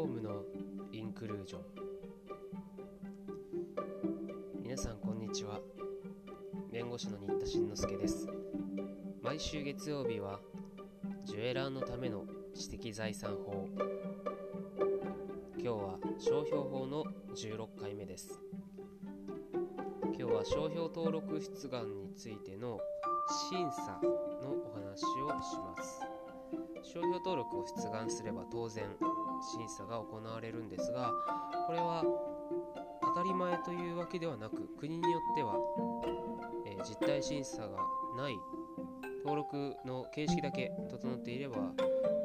フォームのインクルージョン。皆さんこんにちは。弁護士の新田慎之介です。毎週月曜日はジュエラーのための知的財産法。今日は商標法の16回目です。今日は商標登録出願についての審査のお話商標登録を出願すれば当然審査が行われるんですがこれは当たり前というわけではなく国によっては、えー、実態審査がない登録の形式だけ整っていれば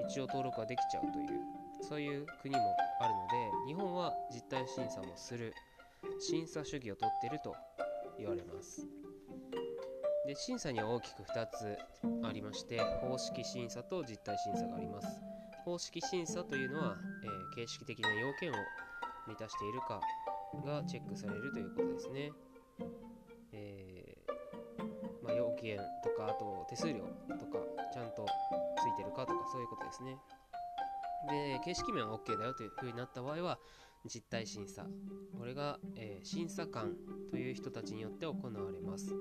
一応登録ができちゃうというそういう国もあるので日本は実態審査もする審査主義をとっていると言われます。で審査には大きく2つありまして方式審査と実態審査があります。方式審査というのは、えー、形式的な要件を満たしているかがチェックされるということですね、えー、まあ、要件とかあと手数料とかちゃんとついてるかとかそういうことですね。で形式面は OK だよというふうになった場合は実態審査。これが、えー、審査官という人たちによって行われます。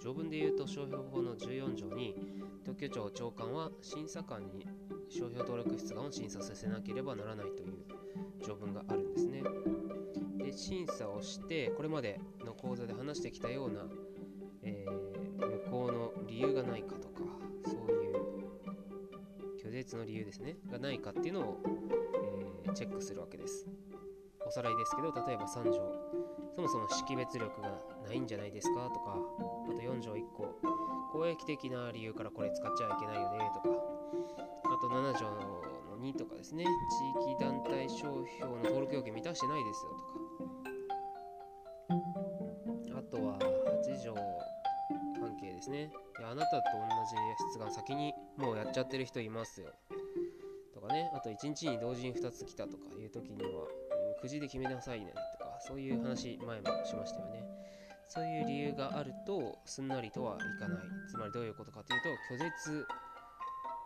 条文で言うと商標法の14条に特許庁長官は審査官に商標登録出願を審査させなければならないという条文があるんですね。で審査をしてこれまでの講座で話してきたような、えー、無効の理由がないかとかそういう拒絶の理由ですねがないかっていうのを、えー、チェックするわけです。おさらいですけど例えば3条。そもそも識別力がないんじゃないですか？とかあと4条1個。公益的な理由からこれ使っちゃいけないよね？とか。あと7条の2とかですね。地域団体商標の登録要件満たしてないですよ。とか。あとは8条関係ですね。いやあなたと同じ出願先にもうやっちゃってる人いますよ。とかね。あと1日に同時に2つ来たとかいう時にはくじで決めなさいね。とかそういう話前もしましたよね。そういう理由があるとすんなりとはいかない。つまりどういうことかというと拒絶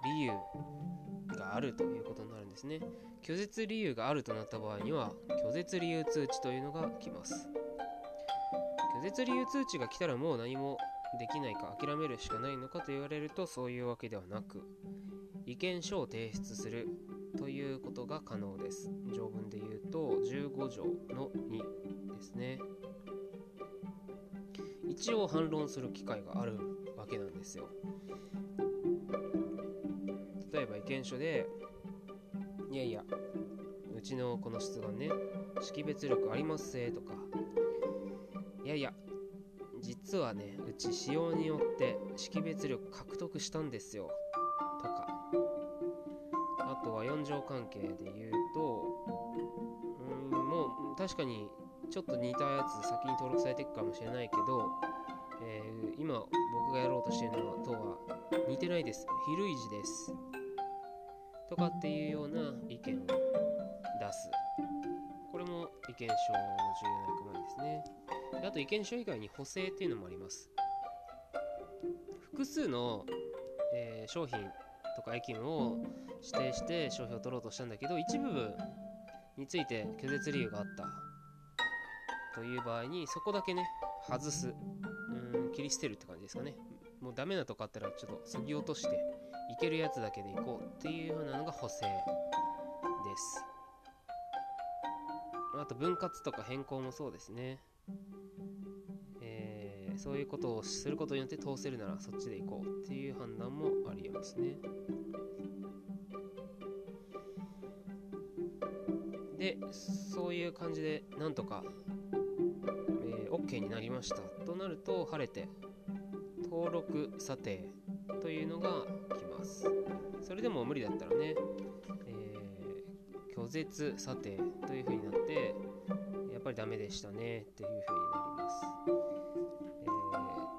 理由があるということになるんですね。拒絶理由があるとなった場合には拒絶理由通知というのが来ます。拒絶理由通知が来たらもう何もできないか諦めるしかないのかと言われるとそういうわけではなく意見書を提出するということが可能です。条文で言うと15条の2ですね。一応反論する機会があるわけなんですよ。例えば意見書でいやいやうちのこの出願ね識別力ありますせとか。いやいや実はねうち使用によって識別力獲得したんですよ。とか。あとは4乗関係で言うとうんもう確かにちょっと似たやつ先に登録されていくかもしれないけど、えー、今僕がやろうとしてるのとは似てないです。非類似です。とかっていうような意見を出す。これも意見書の重要な役割ですね。あと意見書以外に補正っていうのもあります。複数の、えー、商品とか駅務を指定して商標を取ろうとしたんだけど一部分について拒絶理由があった。という場合にそこだけね外す。うん切り捨てるって感じですかね。もうダメなとこあったらちょっと削ぎ落としていけるやつだけでいこうっていうようなのが補正です。あと分割とか変更もそうですね。えー、そういうことをすることによって通せるならそっちで行こうっていう判断もありえますね。でそういう感じでなんとか、OK になりました。となると晴れて登録査定というのが来ます。それでも無理だったらね、えー、拒絶査定という風になってやっぱりダメでしたねっていう風になります、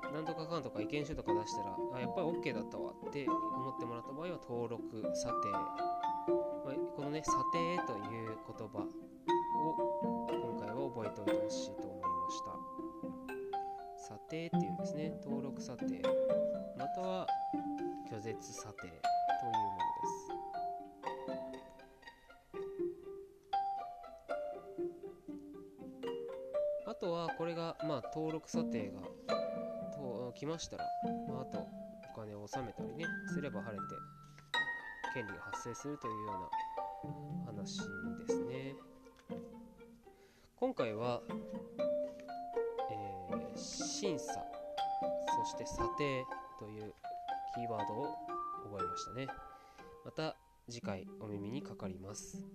えー、なんとかかんとか意見書とか出したらあやっぱり OK だったわって思ってもらった場合は登録査定、まあ、このね査定という言葉を今回は覚えておいてほしいと思いまし査定または拒絶査定というものです。あとはこれが、まあ、登録査定がと来ましたら、まあ、あとお金を納めたりねすれば晴れて権利が発生するというような話ですね今回は、えー、審査そして査定というキーワードを覚えましたね。また次回お耳にかかります。